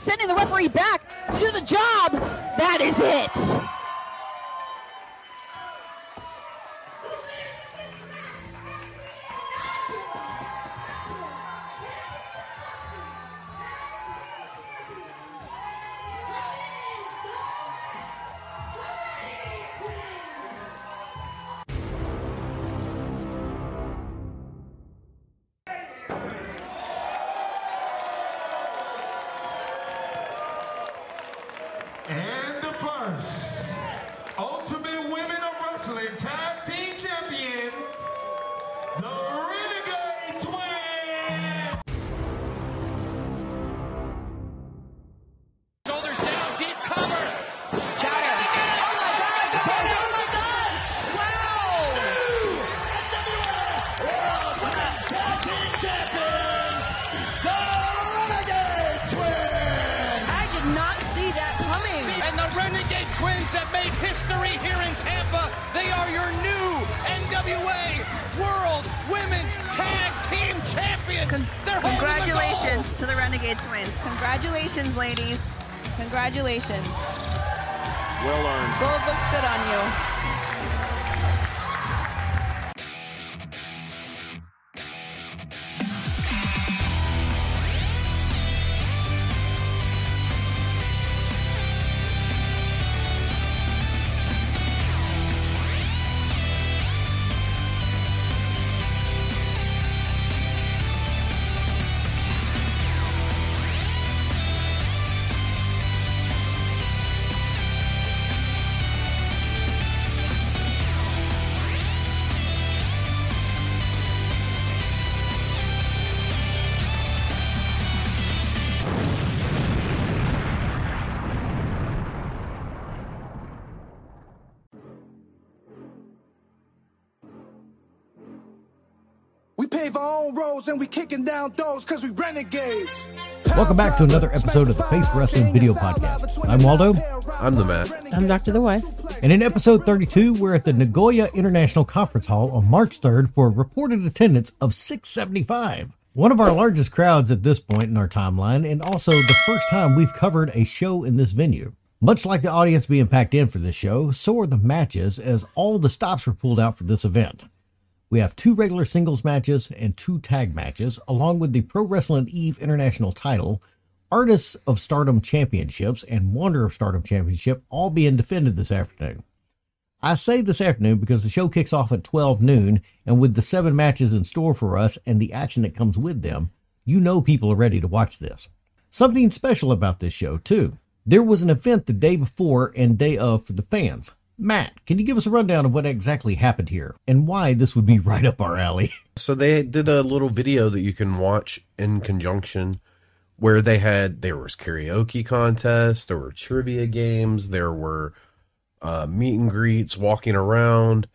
sending the referee back to do the job. That is it. To the Renegade Twins. Congratulations, ladies. Congratulations. Well earned. Gold looks good on you. Our and we kicking down doors cause we renegades. Welcome back to another episode of the Face Wrestling Video Podcast. I'm Waldo. I'm the Matt. I'm Dr. The Way. And in episode 32, we're at the Nagoya International Conference Hall on March 3rd for a reported attendance of 675. One of our largest crowds at this point in our timeline, and also the first time we've covered a show in this venue. Much like the audience being packed in for this show, so are the matches as all the stops were pulled out for this event. We have two regular singles matches and two tag matches, along with the Pro Wrestling Eve International title, Artists of Stardom Championships, and Wonder of Stardom Championship all being defended this afternoon. I say this afternoon because the show kicks off at 12 noon, and with the seven matches in store for us and the action that comes with them, you know people are ready to watch this. Something special about this show, too. There was an event the day before and day of for the fans. Matt, can you give us a rundown of what exactly happened here and why this would be right up our alley? So they did a little video that you can watch in conjunction where they had there was karaoke contests, there were trivia games, there were uh, meet and greets, walking around.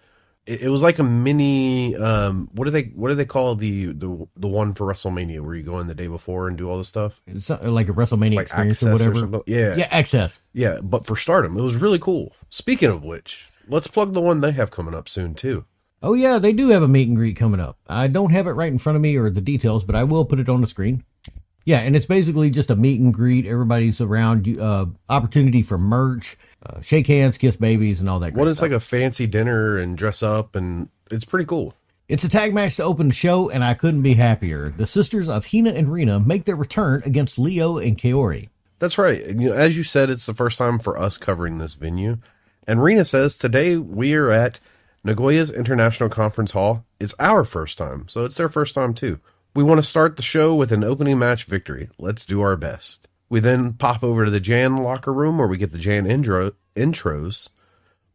It, it was like a mini um, what do they what do they call the the the one for WrestleMania where you go in the day before and do all this stuff? It's like a WrestleMania Like experience or Access or whatever. something? Yeah. Yeah, access. Yeah, but for Stardom, it was really cool. Speaking of which, let's plug the one they have coming up soon too. Oh yeah, they do have a meet and greet coming up. I don't have it right in front of me or the details, but I will put it on the screen. Yeah, and it's basically just a meet and greet. Everybody's around. you- Uh, opportunity for merch, uh, shake hands, kiss babies, and all that. What is stuff. like a fancy dinner and dress up, and it's pretty cool. It's a tag match to open the show, and I couldn't be happier. The sisters of Hina and Rina make their return against Leo and Kaori. That's right. You know, as you said, it's the first time for us covering this venue. And Rina says today we are at Nagoya's International Conference Hall. It's our first time, so it's their first time too. We want to start the show with an opening match victory. Let's do our best. We then pop over to the Jan locker room where we get the Jan intro intros.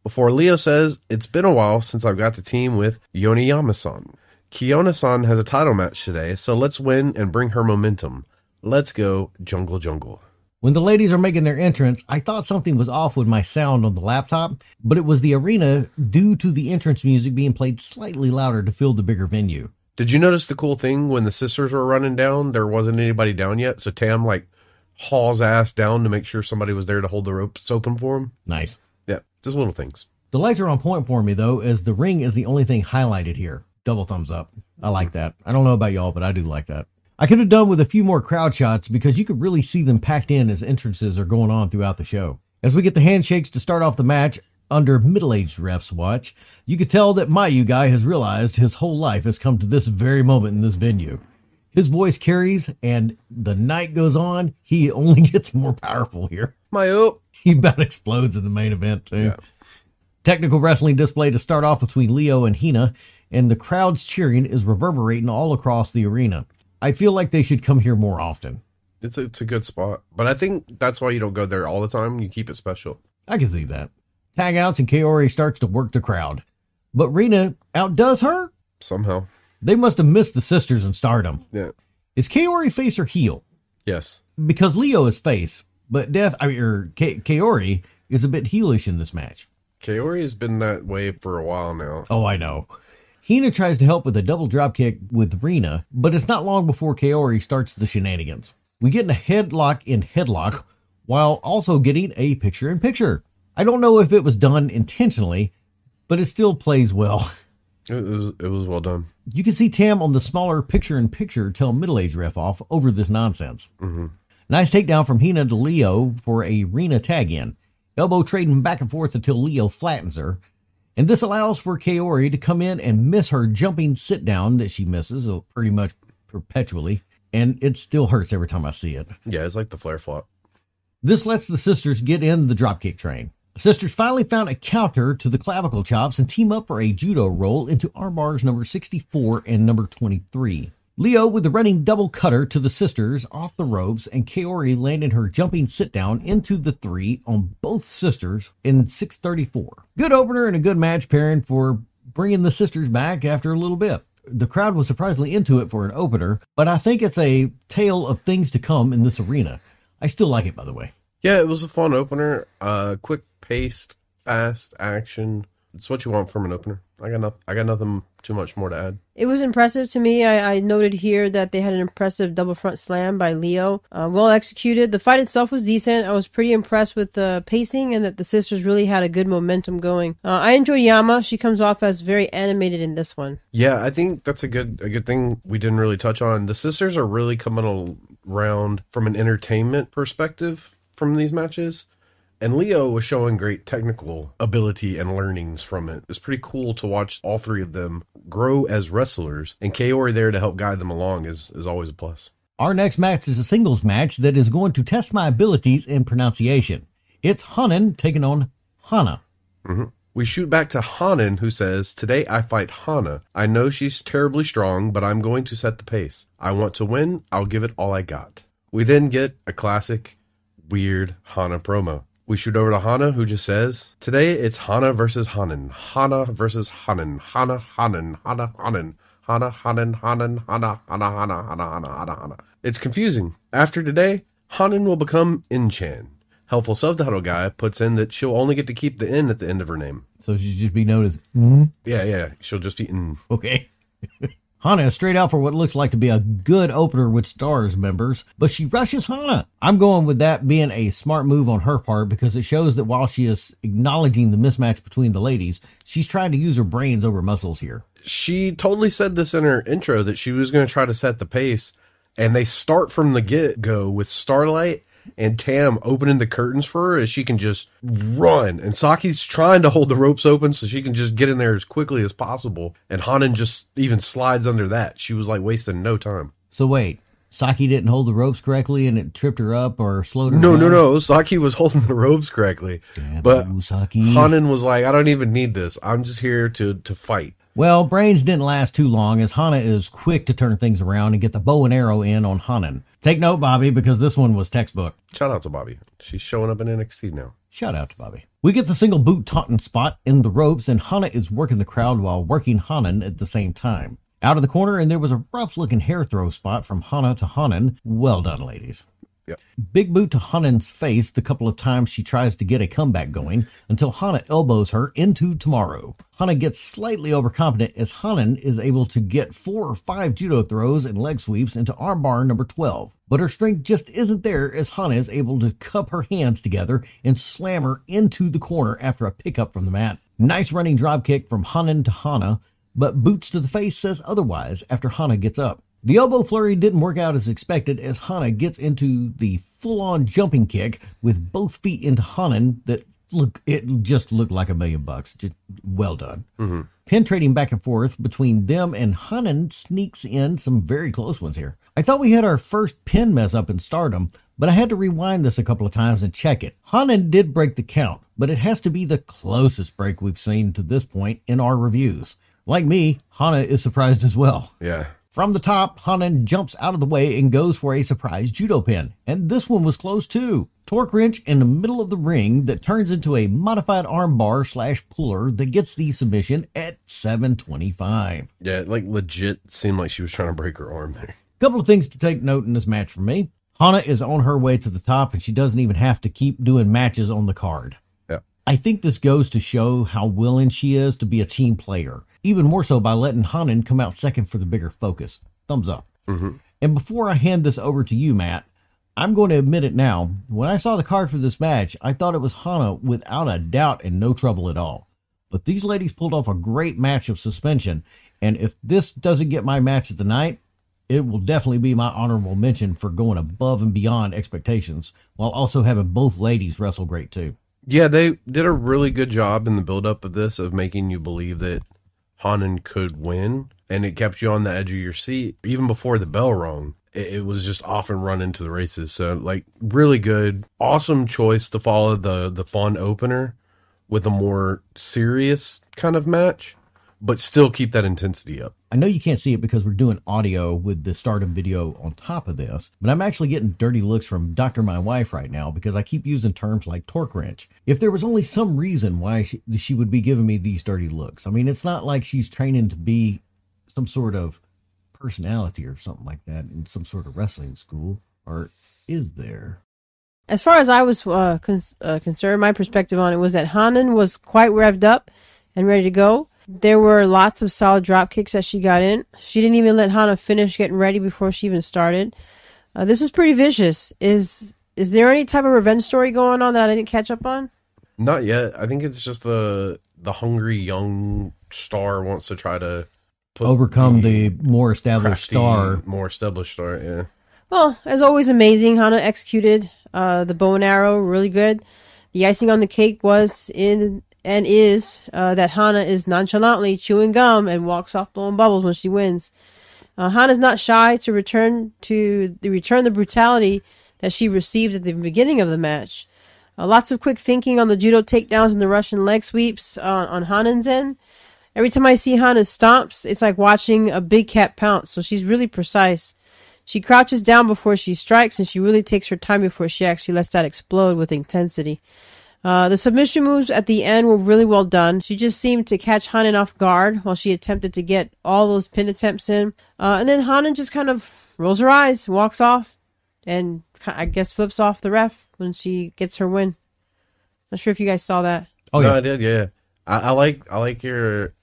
Before Leo says, It's been a while since I've got to team with Yoneyama san. Kyona san has a title match today, so let's win and bring her momentum. Let's go, Jungle Jungle. When the ladies are making their entrance, I thought something was off with my sound on the laptop, but it was the arena due to the entrance music being played slightly louder to fill the bigger venue. Did you notice the cool thing when the sisters were running down? There wasn't anybody down yet, so Tam like hauls ass down to make sure somebody was there to hold the ropes open for him. Nice. Yeah, just little things. The lights are on point for me though, as the ring is the only thing highlighted here. Double thumbs up. I like hmm. that. I don't know about y'all, but I do like that. I could have done with a few more crowd shots because you could really see them packed in as entrances are going on throughout the show. As we get the handshakes to start off the match under middle-aged refs watch, you could tell that Mayu guy has realized his whole life has come to this very moment in this venue. His voice carries and the night goes on, he only gets more powerful here. Mayo. He about explodes in the main event too. Yeah. Technical wrestling display to start off between Leo and Hina, and the crowd's cheering is reverberating all across the arena. I feel like they should come here more often. It's a, it's a good spot, but I think that's why you don't go there all the time. You keep it special. I can see that. Tag outs and Kaori starts to work the crowd. But Rina outdoes her? Somehow. They must have missed the sisters in stardom. Yeah. Is Kaori face or heel? Yes. Because Leo is face, but Death, I mean, or Ka- Kaori is a bit heelish in this match. Kaori has been that way for a while now. Oh, I know. Hina tries to help with a double dropkick with Rina, but it's not long before Kaori starts the shenanigans. We get in a headlock in headlock while also getting a picture in picture. I don't know if it was done intentionally, but it still plays well. It was it was well done. You can see Tam on the smaller picture in picture tell middle aged ref off over this nonsense. Mm-hmm. Nice takedown from Hina to Leo for a Rina tag in. Elbow trading back and forth until Leo flattens her. And this allows for Kaori to come in and miss her jumping sit down that she misses uh, pretty much perpetually. And it still hurts every time I see it. Yeah, it's like the flare flop. This lets the sisters get in the dropkick train. Sisters finally found a counter to the clavicle chops and team up for a judo roll into armbars number 64 and number 23. Leo with the running double cutter to the sisters off the ropes, and Kaori landed her jumping sit down into the three on both sisters in 634. Good opener and a good match pairing for bringing the sisters back after a little bit. The crowd was surprisingly into it for an opener, but I think it's a tale of things to come in this arena. I still like it, by the way. Yeah, it was a fun opener. Uh, quick paced, fast action. It's what you want from an opener. I got nothing. I got nothing too much more to add. It was impressive to me. I, I noted here that they had an impressive double front slam by Leo. Uh, well executed. The fight itself was decent. I was pretty impressed with the pacing and that the sisters really had a good momentum going. Uh, I enjoy Yama. She comes off as very animated in this one. Yeah, I think that's a good a good thing we didn't really touch on. The sisters are really coming around from an entertainment perspective from these matches. And Leo was showing great technical ability and learnings from it. It's pretty cool to watch all three of them grow as wrestlers, and Kaori there to help guide them along is, is always a plus. Our next match is a singles match that is going to test my abilities in pronunciation. It's Hanan taking on Hana. Mm-hmm. We shoot back to Hanan, who says, Today I fight Hana. I know she's terribly strong, but I'm going to set the pace. I want to win. I'll give it all I got. We then get a classic, weird Hana promo. We shoot over to Hana, who just says, Today it's Hana versus Hanan. Hana versus Hanan. Hana, Hanan, Hana, Hanan. Hana, Hanan, Hanan, Hana, Hana, Hana, Hana, Hana, Hana, Hana. It's confusing. After today, Hanan will become Inchan. Helpful subtitle guy puts in that she'll only get to keep the N at the end of her name. So she'll just be known as mm? Yeah, yeah. She'll just be in. Okay. Hana is straight out for what looks like to be a good opener with Stars members, but she rushes Hana. I'm going with that being a smart move on her part because it shows that while she is acknowledging the mismatch between the ladies, she's trying to use her brains over muscles here. She totally said this in her intro that she was going to try to set the pace, and they start from the get go with Starlight and Tam opening the curtains for her as she can just run. And Saki's trying to hold the ropes open so she can just get in there as quickly as possible. And Hanan just even slides under that. She was like wasting no time. So wait, Saki didn't hold the ropes correctly and it tripped her up or slowed her No, down? no, no. Saki was holding the ropes correctly. Damn but Saki. Hanan was like, I don't even need this. I'm just here to, to fight. Well, brains didn't last too long as Hana is quick to turn things around and get the bow and arrow in on Hanan. Take note, Bobby, because this one was textbook. Shout out to Bobby. She's showing up in NXT now. Shout out to Bobby. We get the single boot taunting spot in the ropes, and Hana is working the crowd while working Hanan at the same time. Out of the corner, and there was a rough looking hair throw spot from Hana to Hanan. Well done, ladies. Big boot to Hanan's face the couple of times she tries to get a comeback going until Hana elbows her into tomorrow. Hana gets slightly overconfident as Hanan is able to get four or five judo throws and leg sweeps into armbar number 12. But her strength just isn't there as Hana is able to cup her hands together and slam her into the corner after a pickup from the mat. Nice running drop kick from Hanan to Hana, but boots to the face says otherwise after Hana gets up. The elbow flurry didn't work out as expected as Hana gets into the full on jumping kick with both feet into Hanan that look it just looked like a million bucks. Just well done. Mm-hmm. Penetrating back and forth between them and Hanan sneaks in some very close ones here. I thought we had our first pin mess up in stardom, but I had to rewind this a couple of times and check it. Hanan did break the count, but it has to be the closest break we've seen to this point in our reviews. Like me, Hana is surprised as well. Yeah. From the top, Hanan jumps out of the way and goes for a surprise judo pin. And this one was close too. Torque wrench in the middle of the ring that turns into a modified armbar slash puller that gets the submission at 725. Yeah, it, like legit seemed like she was trying to break her arm there. Couple of things to take note in this match for me. Hana is on her way to the top and she doesn't even have to keep doing matches on the card. Yeah. I think this goes to show how willing she is to be a team player, even more so by letting Hanan come out second for the bigger focus. Thumbs up. Mm-hmm. And before I hand this over to you, Matt, I'm going to admit it now. When I saw the card for this match, I thought it was Hana without a doubt and no trouble at all. But these ladies pulled off a great match of suspension, and if this doesn't get my match of the night, it will definitely be my honorable mention for going above and beyond expectations, while also having both ladies wrestle great too. Yeah, they did a really good job in the build up of this of making you believe that Hanan could win, and it kept you on the edge of your seat even before the bell rung. It, it was just off and run into the races. So, like, really good, awesome choice to follow the the fun opener with a more serious kind of match, but still keep that intensity up. I know you can't see it because we're doing audio with the stardom video on top of this, but I'm actually getting dirty looks from Dr. My Wife right now because I keep using terms like torque wrench. If there was only some reason why she, she would be giving me these dirty looks, I mean, it's not like she's training to be some sort of personality or something like that in some sort of wrestling school, or is there? As far as I was uh, con- uh, concerned, my perspective on it was that Hanan was quite revved up and ready to go. There were lots of solid drop kicks that she got in. She didn't even let Hana finish getting ready before she even started. Uh, this was pretty vicious. Is is there any type of revenge story going on that I didn't catch up on? Not yet. I think it's just the the hungry young star wants to try to put Overcome the more established crafty, star. more established star. Yeah. Well, as always, amazing. Hana executed uh, the bow and arrow really good. The icing on the cake was in and is uh, that Hana is nonchalantly chewing gum and walks off blowing bubbles when she wins. Uh, Hana's not shy to return to the return the brutality that she received at the beginning of the match. Uh, lots of quick thinking on the judo takedowns and the Russian leg sweeps on, on Hanan's end. Every time I see Hana's stomps, it's like watching a big cat pounce. So she's really precise. She crouches down before she strikes, and she really takes her time before she actually lets that explode with intensity. Uh, the submission moves at the end were really well done. She just seemed to catch Hanan off guard while she attempted to get all those pin attempts in. Uh, and then Hanan just kind of rolls her eyes, walks off, and I guess flips off the ref when she gets her win. Not sure if you guys saw that. Oh, no, yeah. I did. Yeah, I, I like I like your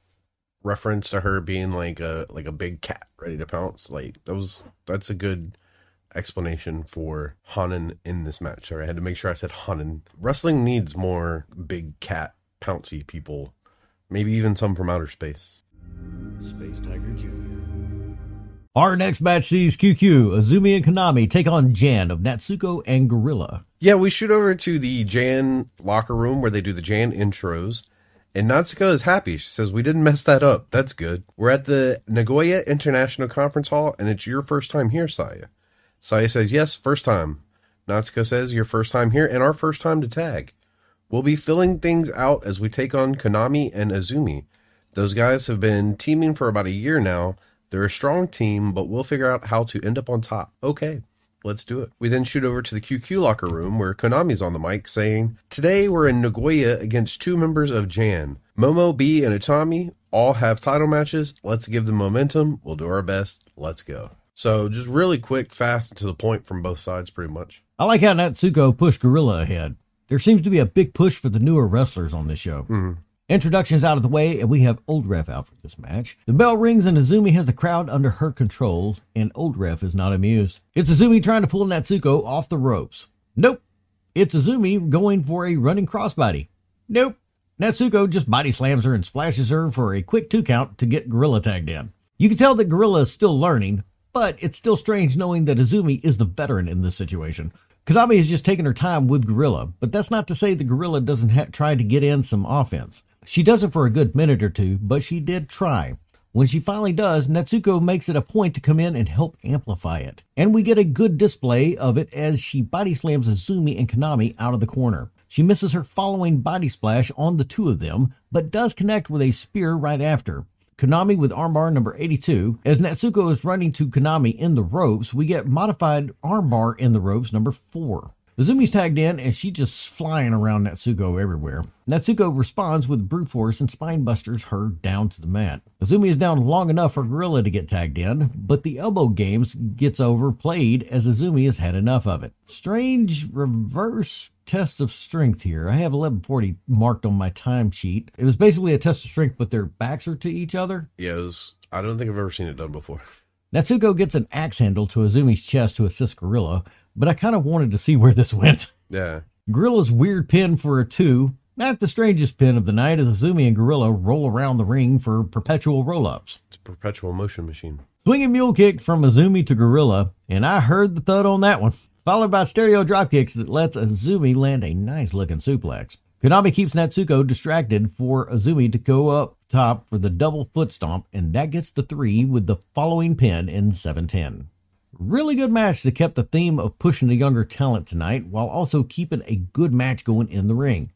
reference to her being like a like a big cat ready to pounce. Like that was that's a good explanation for Hanan in this match. Sorry, I had to make sure I said Hanan. Wrestling needs more big cat pouncy people. Maybe even some from outer space. Space Tiger Jr. Our next match sees QQ, Azumi, and Konami take on Jan of Natsuko and Gorilla. Yeah, we shoot over to the Jan locker room where they do the Jan intros. And Natsuko is happy. She says, We didn't mess that up. That's good. We're at the Nagoya International Conference Hall, and it's your first time here, Saya. Saya says, Yes, first time. Natsuko says, Your first time here, and our first time to tag. We'll be filling things out as we take on Konami and Azumi. Those guys have been teaming for about a year now. They're a strong team, but we'll figure out how to end up on top. Okay. Let's do it. We then shoot over to the QQ locker room where Konami's on the mic saying, Today we're in Nagoya against two members of Jan. Momo, B, and Utami all have title matches. Let's give them momentum. We'll do our best. Let's go. So just really quick, fast, to the point from both sides, pretty much. I like how Natsuko pushed Gorilla ahead. There seems to be a big push for the newer wrestlers on this show. Mm-hmm. Introductions out of the way, and we have Old Ref out for this match. The bell rings, and Azumi has the crowd under her control, and Old Ref is not amused. It's Azumi trying to pull Natsuko off the ropes. Nope. It's Azumi going for a running crossbody. Nope. Natsuko just body slams her and splashes her for a quick two count to get Gorilla tagged in. You can tell that Gorilla is still learning, but it's still strange knowing that Azumi is the veteran in this situation. Konami has just taken her time with Gorilla, but that's not to say the Gorilla doesn't ha- try to get in some offense. She does it for a good minute or two, but she did try. When she finally does, Natsuko makes it a point to come in and help amplify it. And we get a good display of it as she body slams Azumi and Konami out of the corner. She misses her following body splash on the two of them, but does connect with a spear right after. Konami with armbar number 82. As Natsuko is running to Konami in the ropes, we get modified armbar in the ropes number 4. Azumi's tagged in and she's just flying around Natsuko everywhere. Natsuko responds with brute force and spine busters her down to the mat. Azumi is down long enough for Gorilla to get tagged in, but the elbow games gets overplayed as Azumi has had enough of it. Strange reverse test of strength here. I have 1140 marked on my timesheet. It was basically a test of strength, but their backs are to each other. Yeah, was, I don't think I've ever seen it done before. Natsuko gets an axe handle to Azumi's chest to assist Gorilla, but I kind of wanted to see where this went. Yeah. Gorilla's weird pin for a two, not the strangest pin of the night, as Azumi and Gorilla roll around the ring for perpetual roll ups. It's a perpetual motion machine. Swinging mule kick from Azumi to Gorilla, and I heard the thud on that one, followed by stereo drop kicks that lets Azumi land a nice looking suplex. Konami keeps Natsuko distracted for Azumi to go up top for the double foot stomp, and that gets the three with the following pin in 710. Really good match that kept the theme of pushing the younger talent tonight while also keeping a good match going in the ring.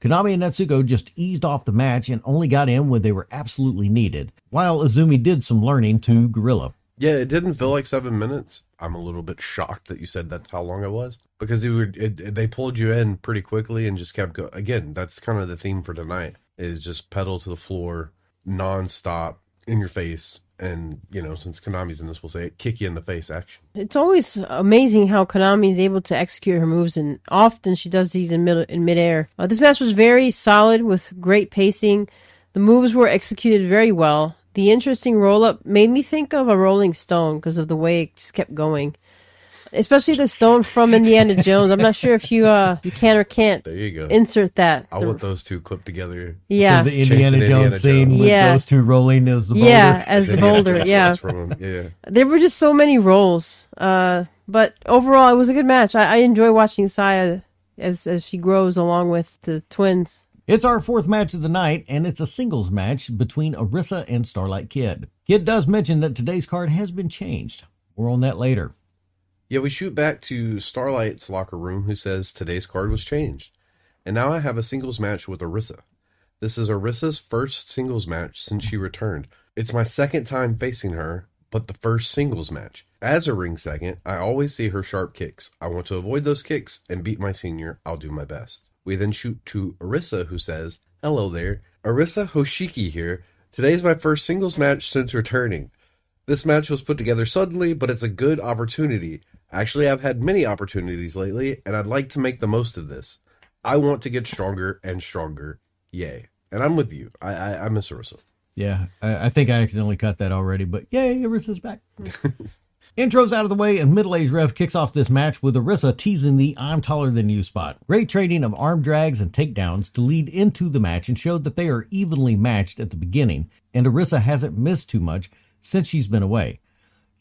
Konami and Natsuko just eased off the match and only got in when they were absolutely needed, while Azumi did some learning to Gorilla. Yeah, it didn't feel like seven minutes. I'm a little bit shocked that you said that's how long it was because it would it, they pulled you in pretty quickly and just kept going. Again, that's kind of the theme for tonight is just pedal to the floor, nonstop, in your face, and you know since Konami's in this, we'll say it, kick you in the face action. It's always amazing how Konami is able to execute her moves, and often she does these in mid in midair. Uh, this match was very solid with great pacing. The moves were executed very well. The interesting roll up made me think of a Rolling Stone because of the way it just kept going. Especially the stone from Indiana Jones. I'm not sure if you uh you can or can't There you go. insert that. I The- want those two clipped together. yeah. So the Indiana Jones Indiana scene Jones. with Yeah. those two rolling as the boulder. yeah, as the boulder. Jones Yeah. rolls from 'em. yeah. there were just so many roles. Uh, but overall, it was a good match. I, I enjoy watching Saya as as she grows along with the twins. It's our fourth match of the night, and it's a singles match between Arissa and Starlight Kid. Kid does mention that today's card has been changed. More on that later. Yeah, we shoot back to Starlight's locker room, who says today's card was changed. And now I have a singles match with Arissa. This is Arissa's first singles match since she returned. It's my second time facing her, but the first singles match. As a ring second, I always see her sharp kicks. I want to avoid those kicks and beat my senior. I'll do my best. We then shoot to Arissa, who says, Hello there. Arissa Hoshiki here. Today's my first singles match since returning. This match was put together suddenly, but it's a good opportunity. Actually, I've had many opportunities lately, and I'd like to make the most of this. I want to get stronger and stronger. Yay. And I'm with you. I, I, I miss Arissa. Yeah, I, I think I accidentally cut that already, but yay, Arissa's back. Intro's out of the way, and middle aged Rev kicks off this match with Arissa teasing the I'm taller than you spot. Great trading of arm drags and takedowns to lead into the match and showed that they are evenly matched at the beginning, and Arissa hasn't missed too much since she's been away.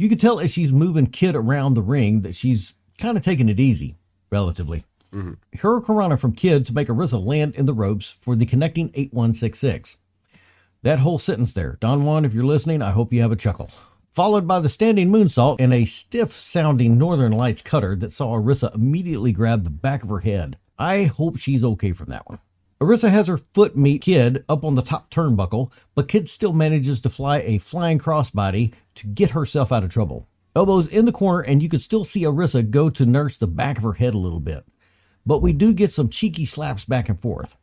You can tell as she's moving Kid around the ring that she's kind of taking it easy, relatively. Mm-hmm. Hurricanrana from Kid to make Arissa land in the ropes for the connecting 8166. That whole sentence there, Don Juan, if you're listening, I hope you have a chuckle. Followed by the standing moonsault and a stiff sounding Northern Lights cutter that saw Arissa immediately grab the back of her head. I hope she's okay from that one. Arissa has her foot meet Kid up on the top turnbuckle, but Kid still manages to fly a flying crossbody to get herself out of trouble. Elbows in the corner, and you could still see Arissa go to nurse the back of her head a little bit. But we do get some cheeky slaps back and forth.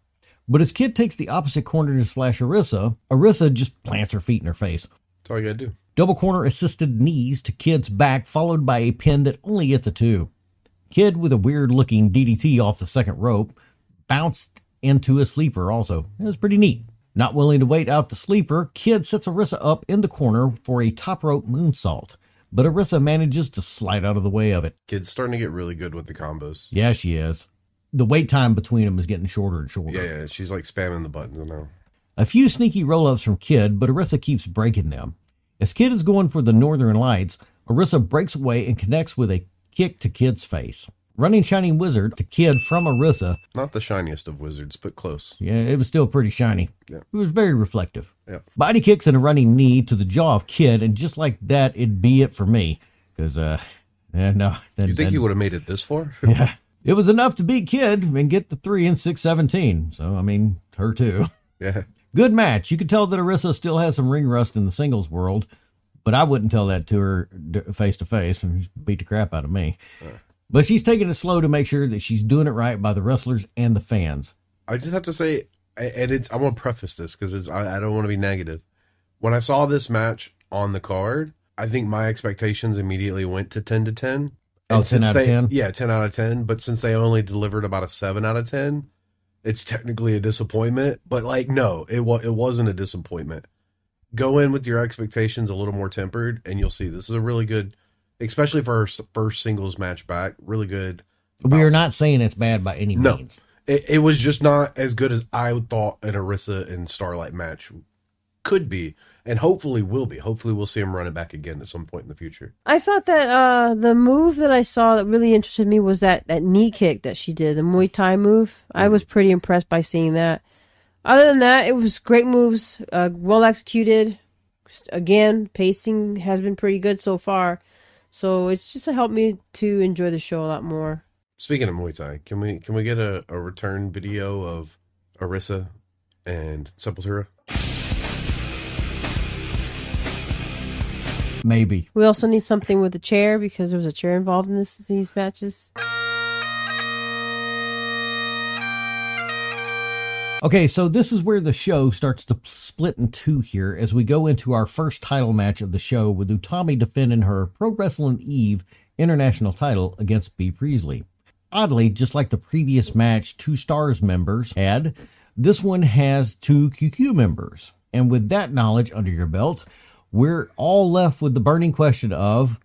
But as Kid takes the opposite corner to splash Arissa, Arissa just plants her feet in her face. That's all you gotta do. Double corner assisted knees to Kid's back, followed by a pin that only gets a two. Kid with a weird looking DDT off the second rope bounced into a sleeper also. It was pretty neat. Not willing to wait out the sleeper, Kid sets Arissa up in the corner for a top rope moonsault. But Arissa manages to slide out of the way of it. Kid's starting to get really good with the combos. Yeah, she is. The wait time between them is getting shorter and shorter. Yeah, yeah. She's like spamming the buttons now. A few sneaky roll ups from Kid, but Arissa keeps breaking them. As Kid is going for the Northern Lights, Arissa breaks away and connects with a kick to Kid's face. Running Shining Wizard to Kid from Arissa. Not the shiniest of wizards, but close. Yeah, it was still pretty shiny. Yeah. It was very reflective. Yeah. Body kicks and a running knee to the jaw of Kid, and just like that, it'd be it for me. Because, uh, yeah, no. Then, You think then- you would have made it this far? Yeah. It was enough to beat Kid and get the three in 617. So, I mean, her too. yeah. Good match. You could tell that Arissa still has some ring rust in the singles world, but I wouldn't tell that to her face to face and beat the crap out of me. But she's taking it slow to make sure that she's doing it right by the wrestlers and the fans. I just have to say, and it's. I want to preface this because I, I don't want to be negative. When I saw this match on the card, I think my expectations immediately went to ten to ten. Oh, 10 out of they- 10? Yeah, ten out of ten. But since they only delivered about a seven out of ten, it's technically a disappointment. But like, no, it it wasn't a disappointment. Go in with your expectations a little more tempered, and you'll see this is a really good, especially for her first singles match back. Really good. We are not saying it's bad by any No, means. it, it was just not as good as I thought an Arissa and Starlight match could be, and hopefully will be. Hopefully, we'll see him run it back again at some point in the future. I thought that uh, the move that I saw that really interested me was that, that knee kick that she did, the Muay Thai move. I was pretty impressed by seeing that. Other than that, it was great moves, uh, well executed. Again, pacing has been pretty good so far. So it's just helped me to enjoy the show a lot more. Speaking of Muay Thai, can we can we get a, a return video of Arissa and Sepultura? Maybe. We also need something with a chair because there was a chair involved in this these matches. Okay, so this is where the show starts to split in two here as we go into our first title match of the show with Utami defending her Pro Wrestling Eve international title against Bea Priestley. Oddly, just like the previous match two stars members had, this one has two QQ members. And with that knowledge under your belt, we're all left with the burning question of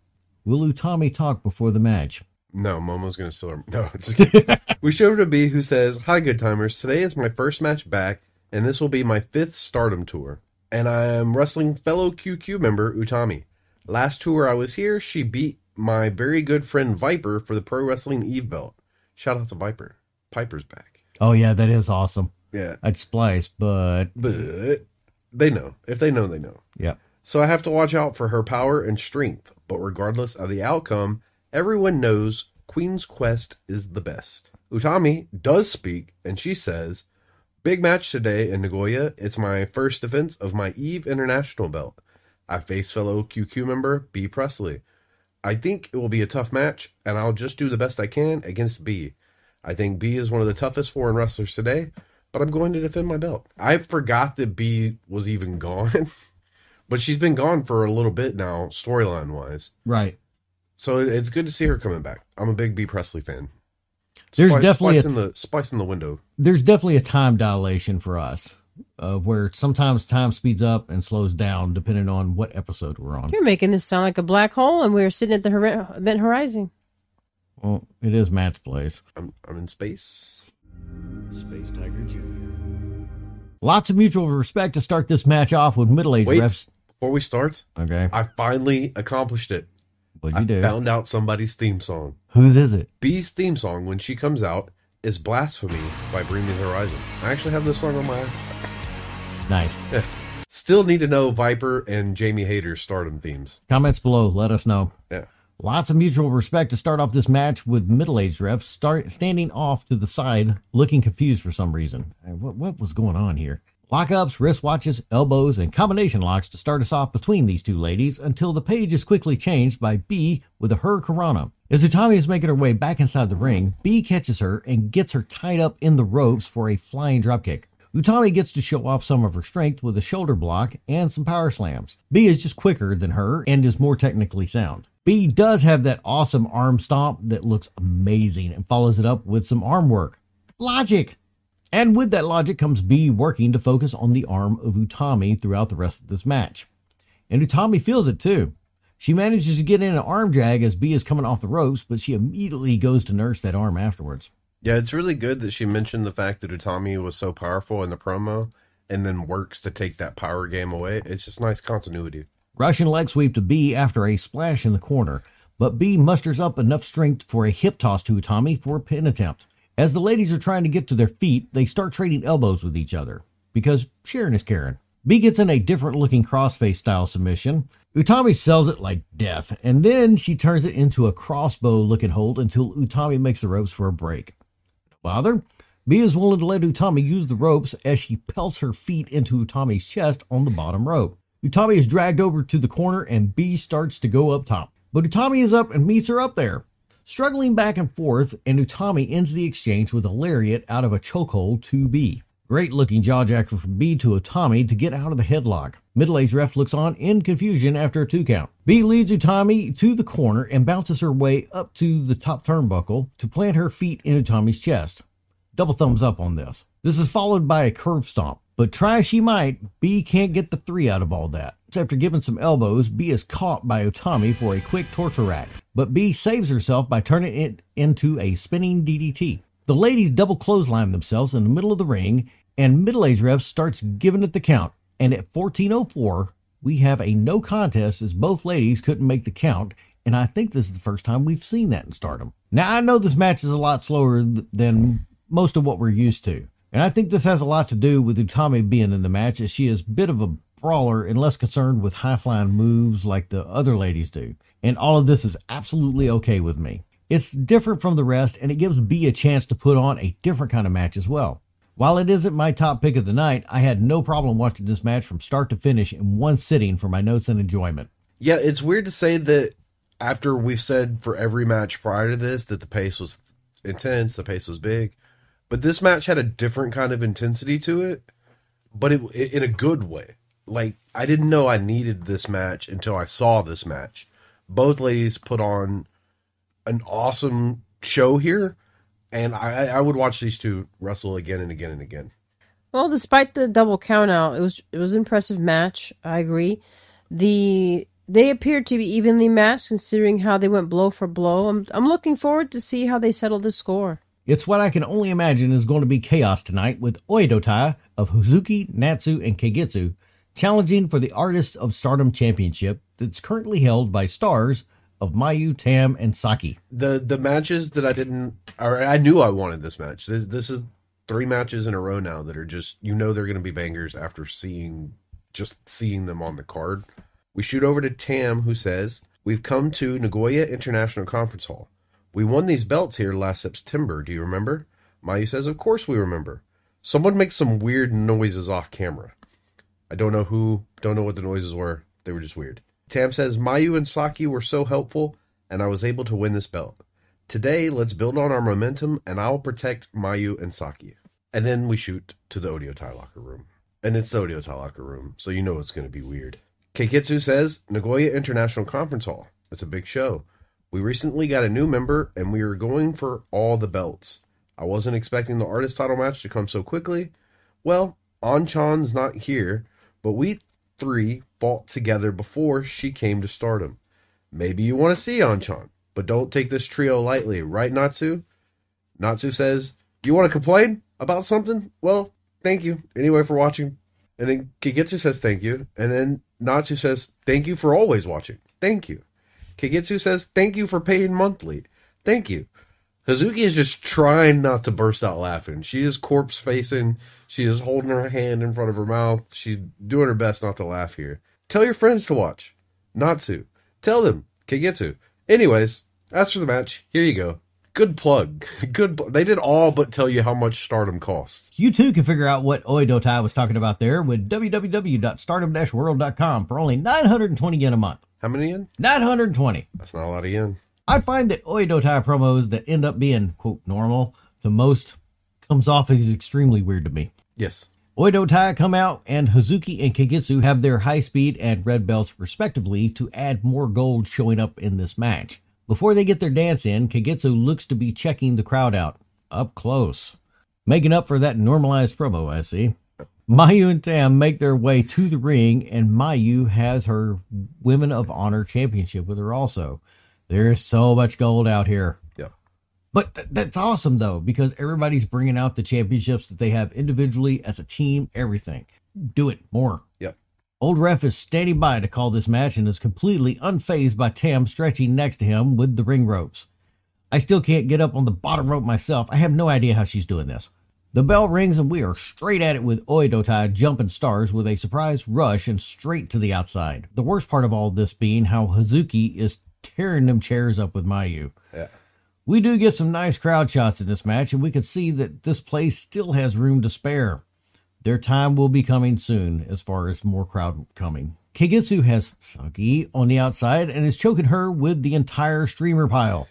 will Utami talk before the match? No, Momo's gonna steal her. No, just kidding. we showed to B, who says, "Hi, good timers. Today is my first match back, and this will be my fifth Stardom tour. And I am wrestling fellow QQ member Utami. Last tour I was here, she beat my very good friend Viper for the Pro Wrestling Eve belt. Shout out to Viper. Piper's back. Oh, yeah, that is awesome. Yeah, I'd splice, but but they know. If they know, they know. yeah. So I have to watch out for her power and strength. But regardless of the outcome, everyone knows Queen's Quest is the best. Utami does speak, and she says, Big match today in Nagoya. It's my first defense of my Eve International belt. I face fellow QQ member Bea Priestley. I think it will be a tough match, and I'll just do the best I can against B. I think B is one of the toughest foreign wrestlers today, but I'm going to defend my belt. I forgot that B was even gone. but she's been gone for a little bit now, storyline wise. Right. So it's good to see her coming back. I'm a big Bea Priestley fan. There's Spice- definitely spice a- in the spice in the window. there's definitely a time dilation for us uh, where sometimes time speeds up and slows down depending on what episode we're on. You're making this sound like a black hole, and we are sitting at the hor- event horizon. Well, it is Matt's place. I'm I'm in space. Space Tiger Jr. Lots of mutual respect to start this match off with middle aged Wait, refs. before we start, Okay. I finally accomplished it. What'd I you do? found out somebody's theme song. Whose is it? B's theme song when she comes out is "Blasphemy" by Bring Me the Horizon. I actually have this song on my. Nice. Still need to know Viper and Jamie Hayter's stardom themes. Comments below. Let us know. Yeah. Lots of mutual respect to start off this match with middle-aged refs start standing off to the side, looking confused for some reason. What what was going on here? Lockups, wristwatches, elbows, and combination locks to start us off between these two ladies until the page is quickly changed by B with a Hurricanrana. As Utami is making her way back inside the ring, B catches her and gets her tied up in the ropes for a flying dropkick. Utami gets to show off some of her strength with a shoulder block and some power slams. B is just quicker than her and is more technically sound. B does have that awesome arm stomp that looks amazing and follows it up with some arm work. Logic! And with that logic comes B working to focus on the arm of Utami throughout the rest of this match. And Utami feels it too. She manages to get in an arm drag as B is coming off the ropes, but she immediately goes to nurse that arm afterwards. Yeah, it's really good that she mentioned the fact that Utami was so powerful in the promo and then works to take that power game away. It's just nice continuity. Russian leg sweep to B after a splash in the corner, but B musters up enough strength for a hip toss to Utami for a pin attempt. As the ladies are trying to get to their feet, they start trading elbows with each other because Sharon is Karen. B gets in a different looking crossface style submission. Utami sells it like death, and then she turns it into a crossbow looking hold until Utami makes the ropes for a break. Bother? B is willing to let Utami use the ropes as she pelts her feet into Utami's chest on the bottom rope. Utami is dragged over to the corner and B starts to go up top. But Utami is up and meets her up there. Struggling back and forth, and Utami ends the exchange with a lariat out of a chokehold to B. Great looking jawjacker from B to Utami to get out of the headlock. Middle aged ref looks on in confusion after a two count. B leads Utami to the corner and bounces her way up to the top turnbuckle to plant her feet in Utami's chest. Double thumbs up on this. This is followed by a curb stomp, but try as she might, B can't get the three out of all that. After giving some elbows, B is caught by Utami for a quick torture rack, but B saves herself by turning it into a spinning DDT. The ladies double clothesline themselves in the middle of the ring, and middle aged ref starts giving it the count. And at 14.04, we have a no contest as both ladies couldn't make the count, and I think this is the first time we've seen that in Stardom. Now, I know this match is a lot slower th- than most of what we're used to, and I think this has a lot to do with Utami being in the match, as she is a bit of a brawler and less concerned with high flying moves like the other ladies do. And all of this is absolutely okay with me. It's different from the rest, and it gives B a chance to put on a different kind of match as well. While it isn't my top pick of the night, I had no problem watching this match from start to finish in one sitting for my notes and enjoyment. Yeah, it's weird to say that after we've said for every match prior to this that the pace was intense, the pace was big, but this match had a different kind of intensity to it, but it, in a good way. Like I didn't know I needed this match until I saw this match. Both ladies put on an awesome show here, and I, I would watch these two wrestle again and again and again. Well, despite the double count out, it was it was an impressive match. I agree. The they appeared to be evenly matched considering how they went blow for blow. I'm I'm looking forward to see how they settle the score. It's what I can only imagine is going to be chaos tonight with Oedo of Hazuki, Natsu, and Kagetsu challenging for the Artist of Stardom Championship that's currently held by stars of Mayu, Tam, and Saki. The the matches that I didn't, or I knew I wanted this match. This, this is three matches in a row now that are just you know they're going to be bangers after seeing just seeing them on the card. We shoot over to Tam, who says, "We've come to Nagoya International Conference Hall. We won these belts here last September. Do you remember?" Mayu says, "Of course we remember." Someone makes some weird noises off camera. I don't know who, don't know what the noises were. They were just weird. Tam says, Mayu and Saki were so helpful, and I was able to win this belt. Today, let's build on our momentum, and I'll protect Mayu and Saki. And then we shoot to the Oedo Tai locker room. And it's the Oedo Tai locker room, so you know it's going to be weird. Kagetsu says, Nagoya International Conference Hall. It's a big show. We recently got a new member, and we are going for all the belts. I wasn't expecting the artist title match to come so quickly. Well, Anchan's not here, but we three fought together before she came to stardom. Maybe you want to see Anchan, but don't take this trio lightly, right, Natsu? Natsu says, You want to complain about something? Well, thank you anyway for watching. And then Kagetsu says thank you. And then Natsu says, Thank you for always watching. Thank you. Kagetsu says, Thank you for paying monthly. Thank you. Hazuki is just trying not to burst out laughing. She is corpse facing. She is holding her hand in front of her mouth. She's doing her best not to laugh here. Tell your friends to watch. Natsu. Tell them. Kagetsu. Anyways, as for the match, here you go. Good plug. Good. Pl- they did all but tell you how much stardom costs. You too can figure out what Oedotai was talking about there with www.stardom-world.com for only 920 yen a month. How many yen? 920. That's not a lot of yen. I find that Oedotai promos that end up being, quote, normal to most comes off as extremely weird to me. Yes. Oedotai come out and Hazuki and Kagetsu have their high speed and red belts respectively to add more gold showing up in this match. Before they get their dance in, Kagetsu looks to be checking the crowd out up close. Making up for that normalized promo, I see. Mayu and Tam make their way to the ring, and Mayu has her Women of Honor Championship with her also. There's so much gold out here. But th- that's awesome though, because everybody's bringing out the championships that they have individually as a team, everything. Do it more. Yep. Old Ref is standing by to call this match and is completely unfazed by Tam stretching next to him with the ring ropes. I still can't get up on the bottom rope myself. I have no idea how she's doing this. The bell rings and we are straight at it with Oedo Tai jumping stars with a surprise rush and straight to the outside. The worst part of all this being how Hazuki is tearing them chairs up with Mayu. Yeah. We do get some nice crowd shots in this match, and we can see that this place still has room to spare. Their time will be coming soon as far as more crowd coming. Kagetsu has Saki on the outside and is choking her with the entire streamer pile.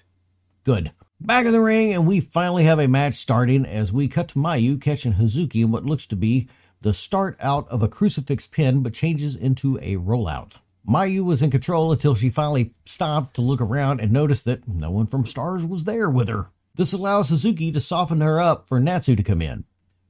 Good. Back in the ring, and we finally have a match starting as we cut to Mayu catching Hazuki in what looks to be the start out of a crucifix pin, but changes into a rollout. Mayu was in control until she finally stopped to look around and noticed that no one from Stars was there with her. This allows Hazuki to soften her up for Natsu to come in.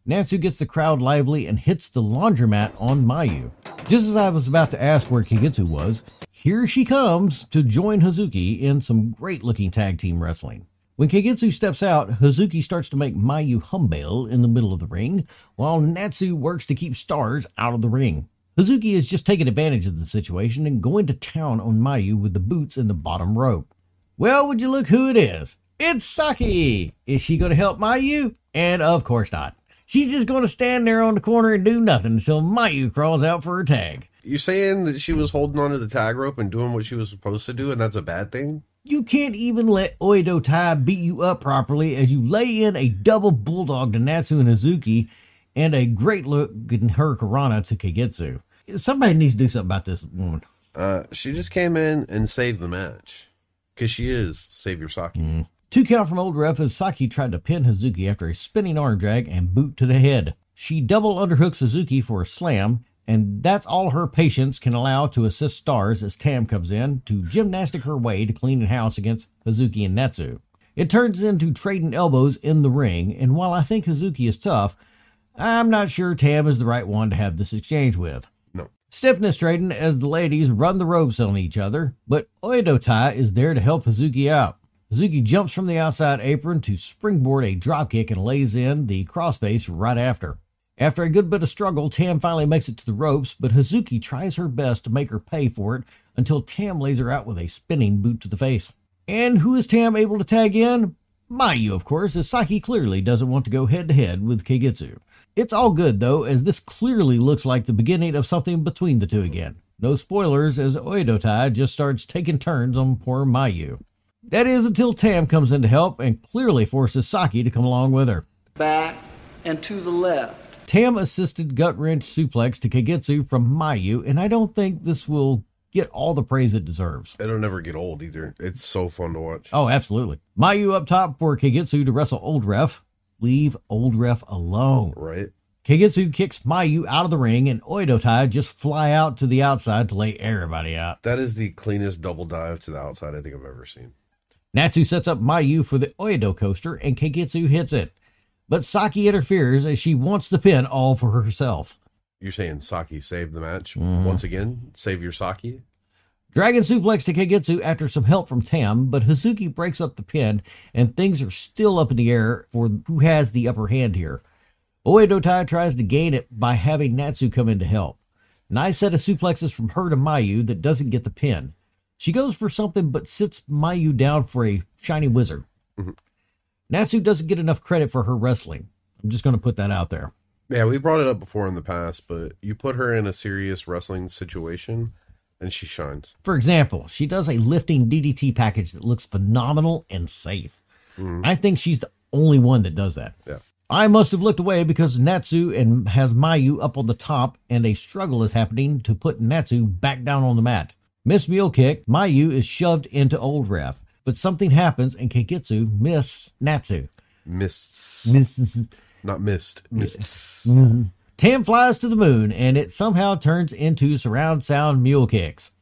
Natsu gets the crowd lively and hits the laundromat on Mayu. Just as I was about to ask where Kagetsu was, here she comes to join Hazuki in some great looking tag team wrestling. When Kagetsu steps out, Hazuki starts to make Mayu humble in the middle of the ring, while Natsu works to keep Stars out of the ring. Hazuki is just taking advantage of the situation and going to town on Mayu with the boots and the bottom rope. Well, would you look who it is? It's Saki! Is she going to help Mayu? And of course not. She's just going to stand there on the corner and do nothing until Mayu crawls out for her tag. You saying that she was holding onto the tag rope and doing what she was supposed to do, and that's a bad thing? You can't even let Oedo Tai beat you up properly as you lay in a double bulldog to Natsu and Hazuki and a great look in Hurricanrana to Kagetsu. Somebody needs to do something about this woman. Uh, she just came in and saved the match. Because she is Savior Saki. Two count from Old Ref as Saki tried to pin Hazuki after a spinning arm drag and boot to the head. She double underhooks Hazuki for a slam, and that's all her patience can allow to assist Stars as Tam comes in to gymnastic her way to clean house against Hazuki and Natsu. It turns into trading elbows in the ring, and while I think Hazuki is tough, I'm not sure Tam is the right one to have this exchange with. No. Stiffness trading as the ladies run the ropes on each other, but Oedo Tai is there to help Hazuki out. Hazuki jumps from the outside apron to springboard a dropkick and lays in the crossface right after. After a good bit of struggle, Tam finally makes it to the ropes, but Hazuki tries her best to make her pay for it until Tam lays her out with a spinning boot to the face. And who is Tam able to tag in? Mayu, of course, as Saki clearly doesn't want to go head to head with Kagetsu. It's all good though, as this clearly looks like the beginning of something between the two again. No spoilers, as Oedo Tai just starts taking turns on poor Mayu. That is until Tam comes in to help and clearly forces Saki to come along with her. Back and to the left. Tam assisted gut wrench suplex to Kagetsu from Mayu, and I don't think this will get all the praise it deserves. It'll never get old either. It's so fun to watch. Oh, absolutely. Mayu up top for Kagetsu to wrestle Old Ref. Leave Old Ref alone. Right? Kagetsu kicks Mayu out of the ring, and Oedo Tai just fly out to the outside to lay everybody out. That is the cleanest double dive to the outside I think I've ever seen. Natsu sets up Mayu for the Oedo coaster, and Kagetsu hits it. But Saki interferes as she wants the pin all for herself. You're saying Saki saved the match mm-hmm. once again? Save your Saki? Dragon suplex to Kagetsu after some help from Tam, but Hazuki breaks up the pin, and things are still up in the air for who has the upper hand here. Oedo Tai tries to gain it by having Natsu come in to help. Nice set of suplexes from her to Mayu that doesn't get the pin. She goes for something but sits Mayu down for a shiny wizard. Mm-hmm. Natsu doesn't get enough credit for her wrestling. I'm just going to put that out there. Yeah, we brought it up before in the past, but you put her in a serious wrestling situation and she shines. For example, she does a lifting DDT package that looks phenomenal and safe. Mm-hmm. I think she's the only one that does that. Yeah. I must have looked away because Natsu and has Mayu up on the top, and a struggle is happening to put Natsu back down on the mat. Miss Mule Kick, Mayu is shoved into Old Ref, but something happens and Kagetsu miss Natsu. Mists. Not missed. Mists. Mm-hmm. Tam flies to the moon, and it somehow turns into surround sound mule kicks.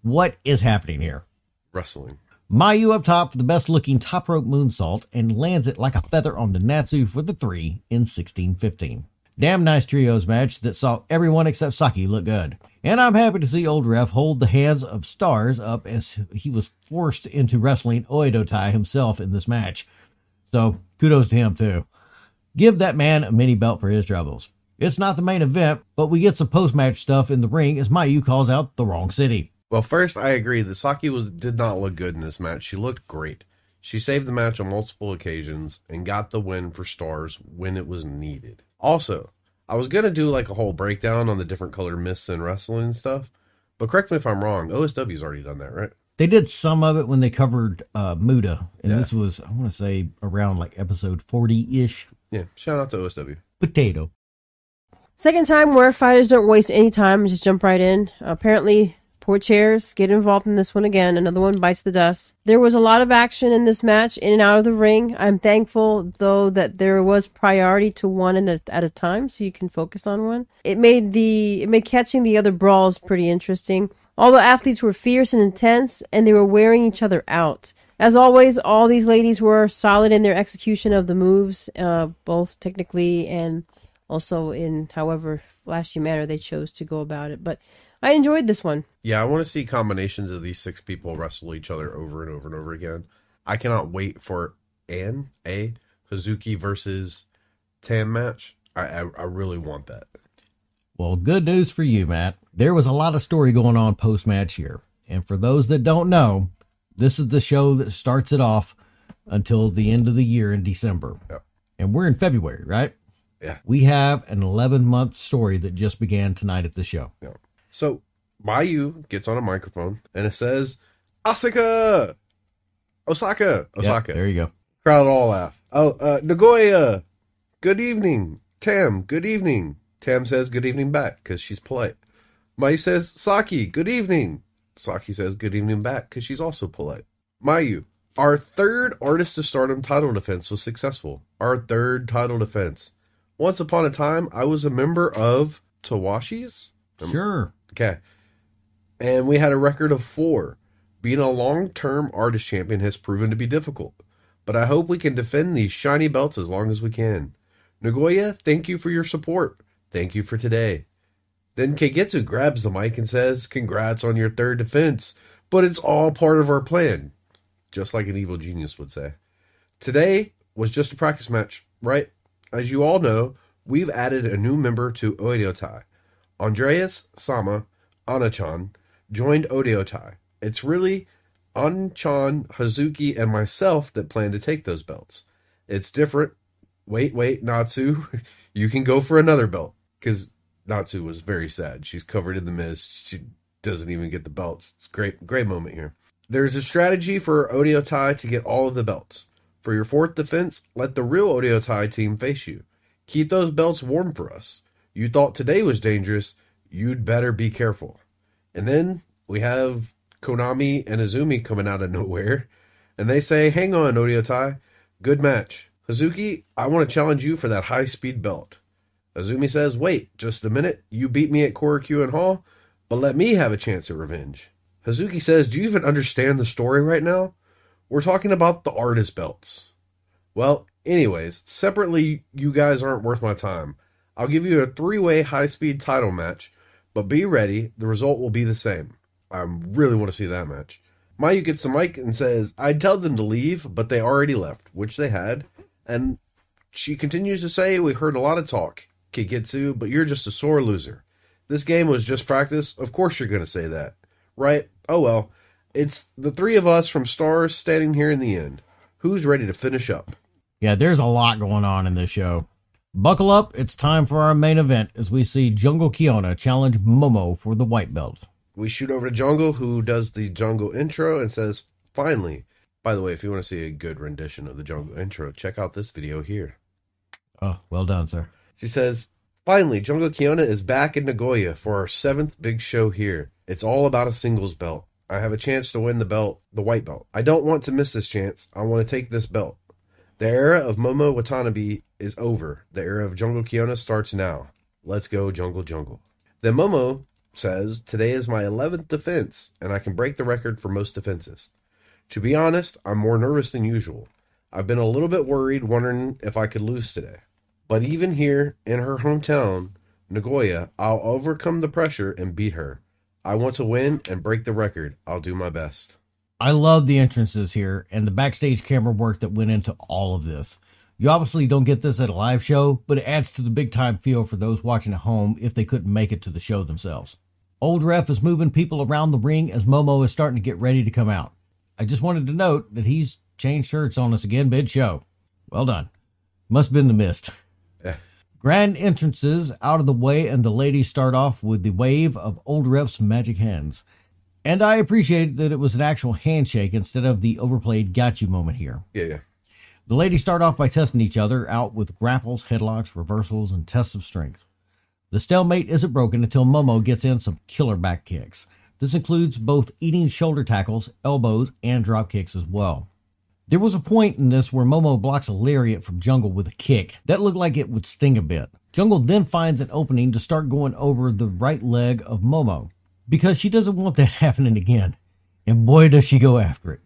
What is happening here? Wrestling. Mayu up top for the best looking top rope moonsault and lands it like a feather onto Natsu for the three in 1615. Damn nice trios match that saw everyone except Saki look good. And I'm happy to see Old Ref hold the hands of stars up as he was forced into wrestling Oedo Tai himself in this match. So kudos to him too. Give that man a mini belt for his troubles. It's not the main event, but we get some post match stuff in the ring as Mayu calls out the wrong city. Well, first, I agree that Saki was did not look good in this match. She looked great. She saved the match on multiple occasions and got the win for stars when it was needed. Also, I was gonna do like a whole breakdown on the different color mists and wrestling stuff, but correct me if I'm wrong. OSW's already done that, right? They did some of it when they covered uh, Muda, and Yeah. this was I want to say around like episode forty ish. Yeah. Shout out to OSW. Potato. Second time where fighters don't waste any time just jump right in. apparently, poor chairs get involved in this one again. Another one bites the dust. There was a lot of action in this match, in and out of the ring. I'm thankful, though, that there was priority to one at a time, so you can focus on one. It made the it made catching the other brawls pretty interesting. All the athletes were fierce and intense, and they were wearing each other out. As always, all these ladies were solid in their execution of the moves, uh, both technically and also in however flashy manner they chose to go about it. But I enjoyed this one. Yeah, I want to see combinations of these six people wrestle each other over and over and over again. I cannot wait for an a Hazuki versus Tam match. I, I I really want that. Well, good news for you, Matt. There was a lot of story going on post match here. And for those that don't know, this is the show that starts it off until the end of the year in December. Yep. And we're in February, right? Yeah. We have an 11 month story that just began tonight at the show. Yeah. So Mayu gets on a microphone and it says Osaka, Osaka, Osaka. there you go. Crowd all laugh. Oh, uh, Nagoya, good evening. Tam, good evening. Tam says good evening back because she's polite. Mayu says Saki, good evening. Saki says good evening back because she's also polite. Mayu, our third Artist of Stardom title defense was successful. Our third title defense. Once upon a time, I was a member of Tawashi's. Sure. Okay. And we had a record of four. Being a long term artist champion has proven to be difficult, but I hope we can defend these shiny belts as long as we can. Nagoya, thank you for your support. Thank you for today. Then Kagetsu grabs the mic and says, Congrats on your third defense, but it's all part of our plan. Just like an evil genius would say. Today was just a practice match, right? As you all know, we've added a new member to Oedotai. Andras Sama Anachan joined Oedo Tai. It's really Anchan, Hazuki, and myself that plan to take those belts. It's different. Wait, wait, Natsu, you can go for another belt. Because Natsu was very sad. She's covered in the mist. She doesn't even get the belts. It's great, great moment here. There's a strategy for Oedo Tai to get all of the belts. For your fourth defense, let the real Oedo Tai team face you. Keep those belts warm for us. You thought today was dangerous. You'd better be careful. And then we have Konami and Azumi coming out of nowhere. And they say, Hang on, Oedo Tai. Good match. Hazuki, I want to challenge you for that high speed belt. Azumi says, Wait, just a minute. You beat me at Korakuen Hall, but let me have a chance at revenge. Hazuki says, Do you even understand the story right now? We're talking about the artist belts. Well, anyways, separately, you guys aren't worth my time. I'll give you a three way high speed title match, but be ready, the result will be the same. I really want to see that match. Mayu gets the mic and says, I'd tell them to leave, but they already left, which they had. And she continues to say, We heard a lot of talk, Kagetsu, but you're just a sore loser. This game was just practice. Of course you're going to say that. Right? Oh well. It's the three of us from Stars standing here in the end. Who's ready to finish up? Yeah, there's a lot going on in this show. Buckle up, it's time for our main event as we see Jungle Kyona challenge Momo for the white belt. We shoot over to Jungle, who does the Jungle intro and says, Finally. By the way, if you want to see a good rendition of the Jungle intro, check out this video here. Oh, well done, sir. She says, Finally, Jungle Kyona is back in Nagoya for our seventh big show here. It's all about a singles belt. I have a chance to win the belt, the white belt. I don't want to miss this chance. I want to take this belt. The era of Momo Watanabe is over. The era of Jungle Kyona starts now. Let's go, Jungle Jungle. Then Momo says, Today is my 11th defense, and I can break the record for most defenses. To be honest, I'm more nervous than usual. I've been a little bit worried, wondering if I could lose today. But even here, in her hometown, Nagoya, I'll overcome the pressure and beat her. I want to win and break the record. I'll do my best. I love the entrances here and the backstage camera work that went into all of this. You obviously don't get this at a live show, but it adds to the big time feel for those watching at home if they couldn't make it to the show themselves. Old Ref is moving people around the ring as Momo is starting to get ready to come out. I just wanted to note that he's changed shirts on us again mid show. Well done. Must have been the mist. Grand entrances out of the way, and the ladies start off with the wave of Old Ref's magic hands. And I appreciate that it was an actual handshake instead of the overplayed got you moment here. Yeah, yeah. The ladies start off by testing each other out with grapples, headlocks, reversals, and tests of strength. The stalemate isn't broken until Momo gets in some killer back kicks. This includes both eating shoulder tackles, elbows, and drop kicks as well. There was a point in this where Momo blocks a lariat from Jungle with a kick that looked like it would sting a bit. Jungle then finds an opening to start going over the right leg of Momo because she doesn't want that happening again. And boy, does she go after it.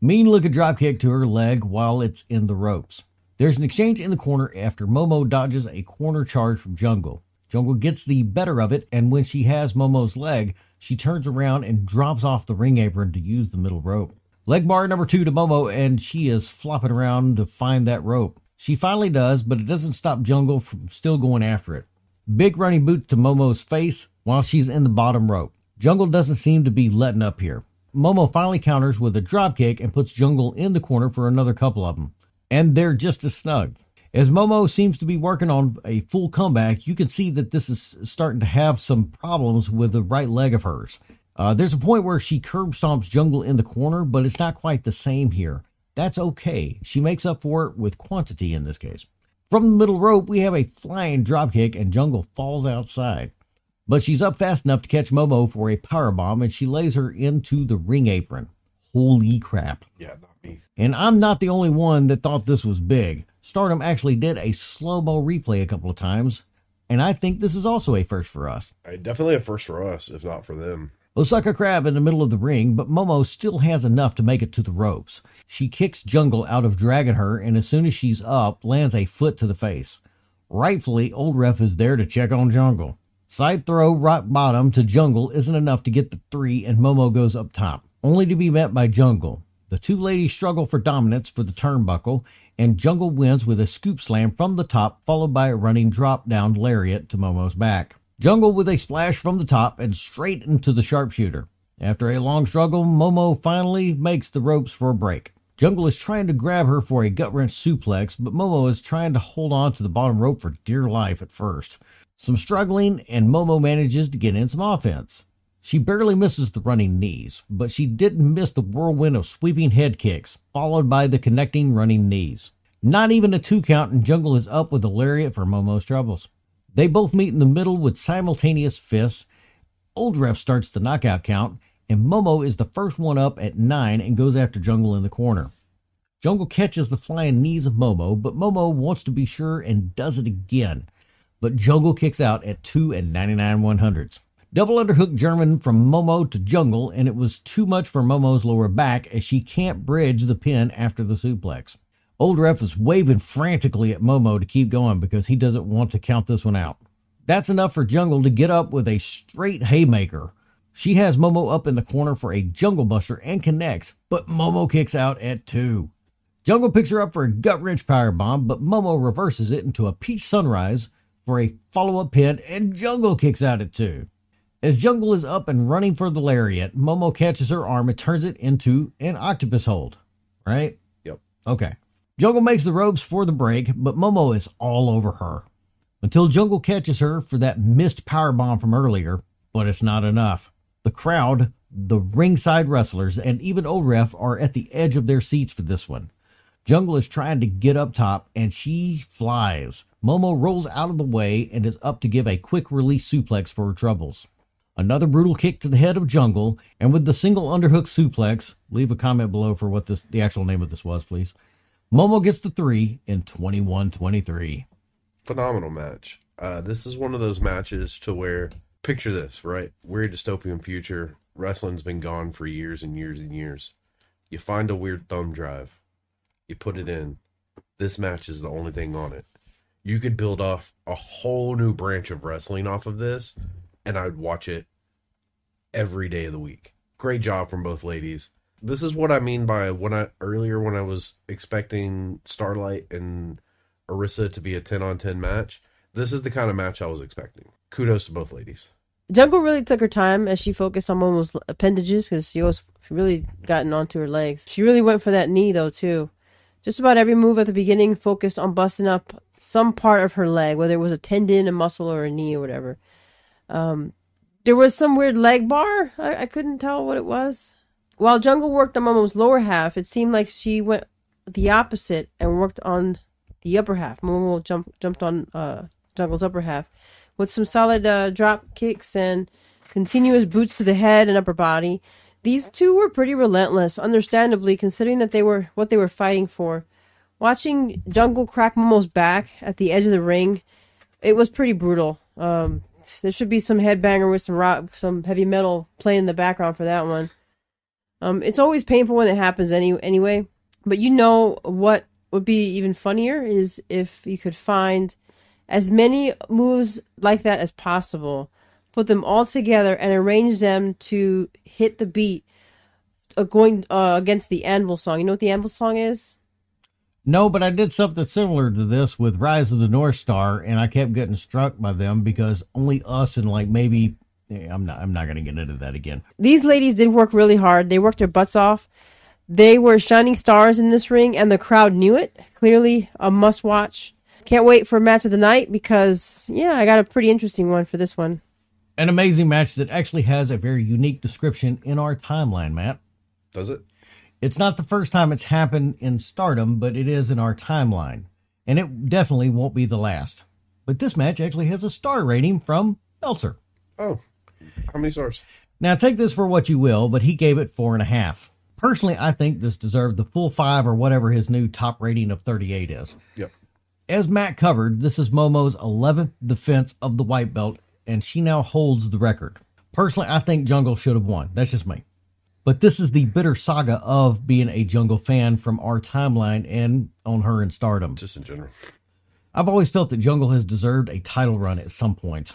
Mean looking dropkick to her leg while it's in the ropes. There's an exchange in the corner after Momo dodges a corner charge from Jungle. Jungle gets the better of it, and when she has Momo's leg, she turns around and drops off the ring apron to use the middle rope. Leg bar number two to Momo, and she is flopping around to find that rope. She finally does, but it doesn't stop Jungle from still going after it. Big running boot to Momo's face while she's in the bottom rope. Jungle doesn't seem to be letting up here. Momo finally counters with a dropkick and puts Jungle in the corner for another couple of them. And they're just as snug. As Momo seems to be working on a full comeback, you can see that this is starting to have some problems with the right leg of hers. Uh, there's a point where she curb stomps Jungle in the corner, but it's not quite the same here. That's okay. She makes up for it with quantity in this case. From the middle rope, we have a flying dropkick, and Jungle falls outside. But she's up fast enough to catch Momo for a power bomb, and she lays her into the ring apron. Holy crap. Yeah, not me. And I'm not the only one that thought this was big. Stardom actually did a slow mo replay a couple of times, and I think this is also a first for us. Uh, Definitely a first for us, if not for them. Osaka Crab in the middle of the ring, but Momo still has enough to make it to the ropes. She kicks Jungle out of dragging her, and as soon as she's up, lands a foot to the face. Rightfully, Old Ref is there to check on Jungle. Side throw rock bottom to Jungle isn't enough to get the three, and Momo goes up top, only to be met by Jungle. The two ladies struggle for dominance for the turnbuckle, and Jungle wins with a scoop slam from the top, followed by a running drop down lariat to Momo's back. Jungle with a splash from the top and straight into the sharpshooter. After a long struggle, Momo finally makes the ropes for a break. Jungle is trying to grab her for a gut wrench suplex, but Momo is trying to hold on to the bottom rope for dear life at first. Some struggling, and Momo manages to get in some offense. She barely misses the running knees, but she didn't miss the whirlwind of sweeping head kicks, followed by the connecting running knees. Not even a two count, and Jungle is up with the lariat for Momo's troubles. They both meet in the middle with simultaneous fists. Old Ref starts the knockout count, and Momo is the first one up at nine and goes after Jungle in the corner. Jungle catches the flying knees of Momo, but Momo wants to be sure and does it again. But Jungle kicks out at 2 and 99 100s. Double underhook German from Momo to Jungle, and it was too much for Momo's lower back as she can't bridge the pin after the suplex. Old Ref is waving frantically at Momo to keep going because he doesn't want to count this one out. That's enough for Jungle to get up with a straight haymaker. She has Momo up in the corner for a jungle buster and connects, but Momo kicks out at two. Jungle picks her up for a gut wrench power bomb, but Momo reverses it into a peach sunrise for a follow up pin, and Jungle kicks out at two. As Jungle is up and running for the lariat, Momo catches her arm and turns it into an octopus hold. Right? Yep. Okay. Jungle makes the ropes for the break, but Momo is all over her. Until Jungle catches her for that missed power bomb from earlier, but it's not enough. The crowd, the ringside wrestlers, and even Old Ref are at the edge of their seats for this one. Jungle is trying to get up top, and she flies. Momo rolls out of the way and is up to give a quick release suplex for her troubles. Another brutal kick to the head of Jungle, and with the single underhook suplex, leave a comment below for what this, the actual name of this was, please. Momo gets the three in 21 23. Phenomenal match. Uh, this is one of those matches to where, picture this, right? We're a dystopian future. Wrestling's been gone for years and years and years. You find a weird thumb drive, you put it in. This match is the only thing on it. You could build off a whole new branch of wrestling off of this, and I'd watch it every day of the week. Great job from both ladies. This is what I mean by when I earlier when I was expecting Starlight and Arisa to be a 10 on 10 match. This is the kind of match I was expecting. Kudos to both ladies. Jungle really took her time as she focused on Momo's appendages because she was really gotten onto her legs. She really went for that knee though too. Just about every move at the beginning focused on busting up some part of her leg, whether it was a tendon, a muscle, or a knee or whatever. Um, there was some weird leg bar. I, I couldn't tell what it was. While Jungle worked on Momo's lower half, it seemed like she went the opposite and worked on the upper half. Momo jumped jumped on uh, Jungle's upper half with some solid uh, drop kicks and continuous boots to the head and upper body. These two were pretty relentless, understandably, considering that they were what they were fighting for. Watching Jungle crack Momo's back at the edge of the ring, it was pretty brutal. Um, there should be some headbanger with some rock, some heavy metal playing in the background for that one. Um, it's always painful when it happens any anyway. But you know what would be even funnier is if you could find as many moves like that as possible, put them all together, and arrange them to hit the beat uh, going uh, against the Anvil song. You know what the Anvil song is? No, but I did something similar to this with Rise of the North Star, and I kept getting struck by them because only us and like maybe I'm not I'm not gonna get into that again. These ladies did work really hard. They worked their butts off. They were shining stars in this ring, and the crowd knew it. Clearly, a must watch. Can't wait for match of the night because yeah, I got a pretty interesting one for this one. An amazing match that actually has a very unique description in our timeline, Matt. Does it? It's not the first time it's happened in stardom, but it is in our timeline. And it definitely won't be the last. But this match actually has a star rating from Meltzer. Oh, how many stars? Now take this for what you will, but he gave it four and a half. Personally, I think this deserved the full five or whatever his new top rating of 38 is. Yep. As Matt covered, this is Momo's 11th defense of the white belt, and she now holds the record. Personally, I think Jungle should have won. That's just me. But this is the bitter saga of being a Jungle fan from our timeline and on her in stardom. Just in general. I've always felt that Jungle has deserved a title run at some point.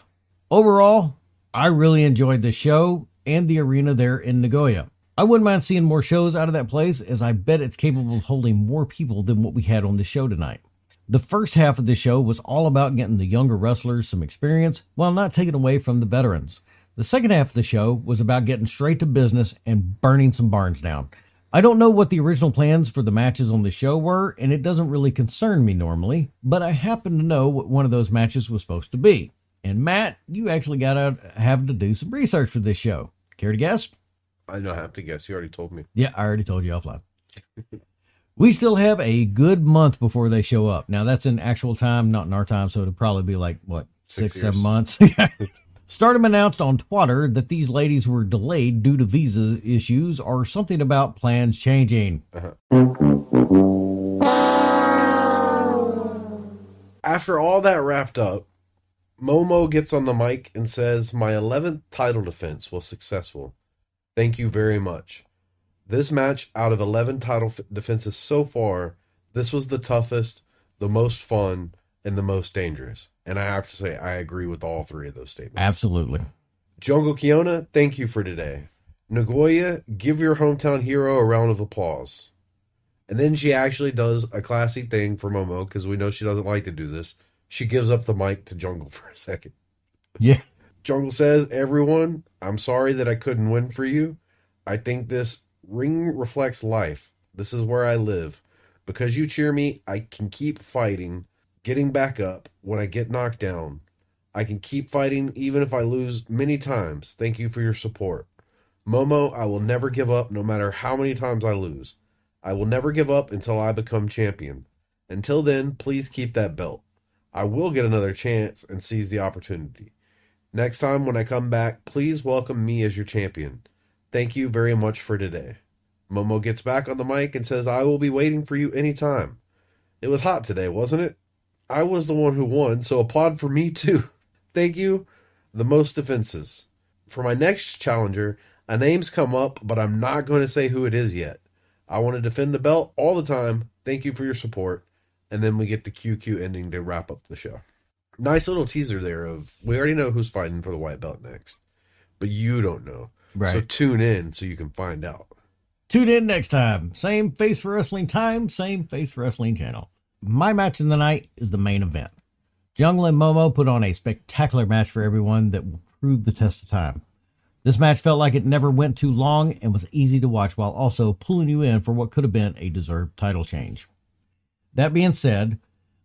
Overall, I really enjoyed the show and the arena there in Nagoya. I wouldn't mind seeing more shows out of that place, as I bet it's capable of holding more people than what we had on the show tonight. The first half of the show was all about getting the younger wrestlers some experience while not taking away from the veterans. The second half of the show was about getting straight to business and burning some barns down. I don't know what the original plans for the matches on the show were, and it doesn't really concern me normally, but I happen to know what one of those matches was supposed to be. And Matt, you actually got to have to do some research for this show. Care to guess? I don't have to guess. You already told me. Yeah, I already told you offline. we still have a good month before they show up. Now that's in actual time, not in our time, so it'll probably be like what six, Six seven years. months. Stardom announced on Twitter that these ladies were delayed due to visa issues or something about plans changing. Uh-huh. After all that wrapped up, Momo gets on the mic and says, My 11th title defense was successful. Thank you very much. This match, out of 11 title f- defenses so far, this was the toughest, the most fun, and the most dangerous. And I have to say, I agree with all three of those statements. Absolutely. Jungle Kyona, thank you for today. Nagoya, give your hometown hero a round of applause. And then she actually does a classy thing for Momo because we know she doesn't like to do this. She gives up the mic to Jungle for a second. Yeah. Jungle says, Everyone, I'm sorry that I couldn't win for you. I think this ring reflects life. This is where I live. Because you cheer me, I can keep fighting, getting back up when I get knocked down. I can keep fighting even if I lose many times. Thank you for your support. Momo, I will never give up no matter how many times I lose. I will never give up until I become champion. Until then, please keep that belt. I will get another chance and seize the opportunity. Next time when I come back, please welcome me as your champion. Thank you very much for today. Momo gets back on the mic and says, I will be waiting for you anytime. It was hot today, wasn't it? I was the one who won, so applaud for me too. Thank you. The most defenses. For my next challenger, a name's come up, but I'm not going to say who it is yet. I want to defend the belt all the time. Thank you for your support. And then we get the QQ ending to wrap up the show. Nice little teaser there of we already know who's fighting for the white belt next, but you don't know. Right. So tune in so you can find out. Tune in next time. Same Face for Wrestling time, same Face for Wrestling channel. My match of the night is the main event. Jungle and Momo put on a spectacular match for everyone that will prove the test of time. This match felt like it never went too long and was easy to watch while also pulling you in for what could have been a deserved title change. That being said,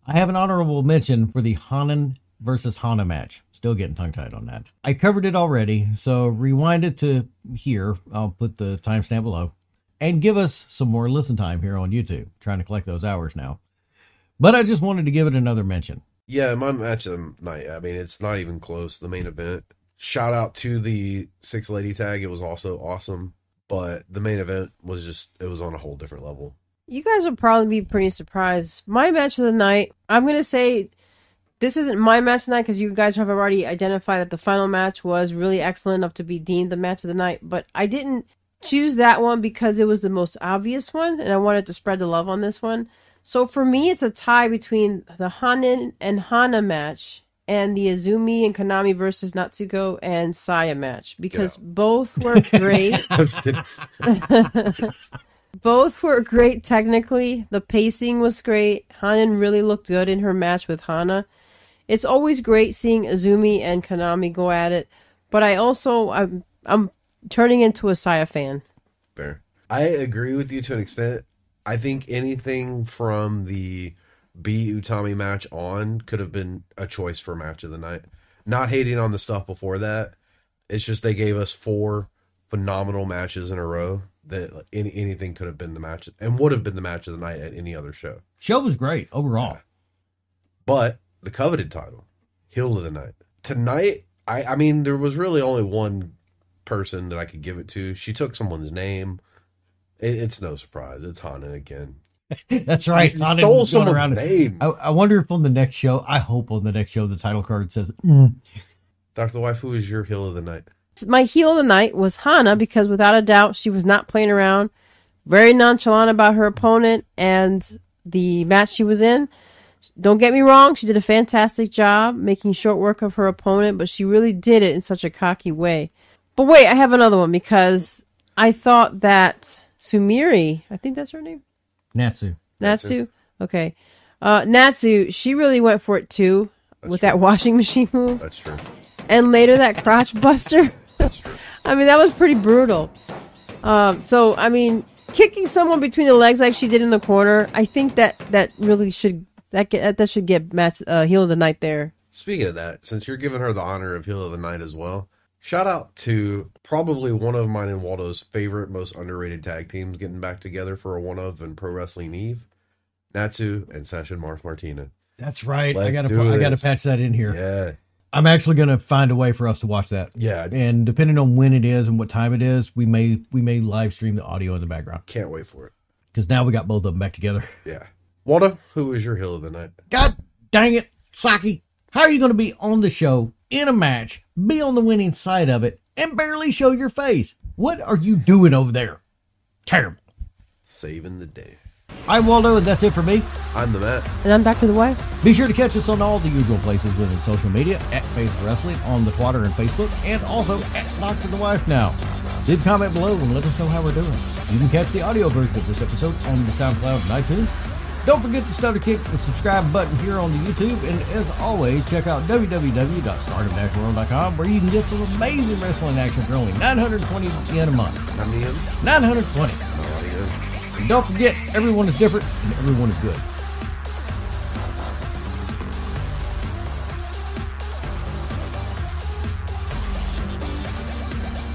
I have an honorable mention for the Hanan versus Hana match. Still getting tongue tied on that. I covered it already, so rewind it to here. I'll put the timestamp below. And give us some more listen time here on YouTube. Trying to collect those hours now. But I just wanted to give it another mention. Yeah, my match of the night. I mean, it's not even close. The main event. Shout out to the six lady tag. It was also awesome. But the main event was just, it was on a whole different level. You guys will probably be pretty surprised. My match of the night, I'm going to say this isn't my match tonight because you guys have already identified that the final match was really excellent enough to be deemed the match of the night. But I didn't choose that one because it was the most obvious one and I wanted to spread the love on this one. So for me, it's a tie between the Hanan and Hana match and the Azumi and Konami versus Natsuko and Saya match because both were great. both were great technically. The pacing was great. Hanan really looked good in her match with Hana. It's always great seeing Azumi and Konami go at it, but I also I'm I'm turning into a Saya fan. Fair. I agree with you to an extent. I think anything from the Bea Utami match on could have been a choice for match of the night. Not hating on the stuff before that. It's just they gave us four phenomenal matches in a row that any, anything could have been the match and would have been the match of the night at any other show. Show was great overall. But the coveted title, heel of the night. Tonight, I, I mean, there was really only one person that I could give it to. She took someone's name. It, it's no surprise. It's Hana again. That's right. You Hana stole someone's around- name. I, I wonder if on the next show, I hope on the next show, the title card says, mm. Dr. Wife, who is your heel of the night? My heel of the night was Hana because without a doubt she was not playing around, very nonchalant about her opponent and the match she was in. Don't get me wrong, she did a fantastic job making short work of her opponent, but she really did it in such a cocky way. But wait, I have another one because I thought that Sumire, I think that's her name. Natsu. Natsu. Okay. Uh, Natsu, she really went for it too with that washing machine move. That's true. And later that crotch buster. I mean, that was pretty brutal. Um, so, I mean, kicking someone between the legs like she did in the corner, I think that that really should that get, that should get match uh, heel of the night there. Speaking of that, since you're giving her the honor of heel of the night as well, shout out to probably one of mine and Waldo's favorite, most underrated tag teams getting back together for a one of in Pro Wrestling Eve. Natsu and Session Moth Martina. That's right. I Let's gotta I gotta patch that in here. Yeah. I'm actually gonna find a way for us to watch that. Yeah. And depending on when it is and what time it is, we may we may live stream the audio in the background. Can't wait for it. Because now we got both of them back together. Yeah. Waldo, who is your heel of the night? God dang it, Saki. How are you gonna be on the show in a match, be on the winning side of it, and barely show your face? What are you doing over there? Terrible. Saving the day. I'm Waldo, and that's it for me. I'm the Matt. And I'm back to the wife. Be sure to catch us on all the usual places within social media at Face Wrestling on the Twitter and Facebook, and also at Doctor the Wife now. Leave a comment below and let us know how we're doing. You can catch the audio version of this episode on the SoundCloud and iTunes. Don't forget to start a kick the subscribe button here on the YouTube, and as always, check out www.stardomnashworld.com where you can get some amazing wrestling action for only 920 yen a month. How many 920. Oh, yeah. And don't forget, everyone is different and everyone is good.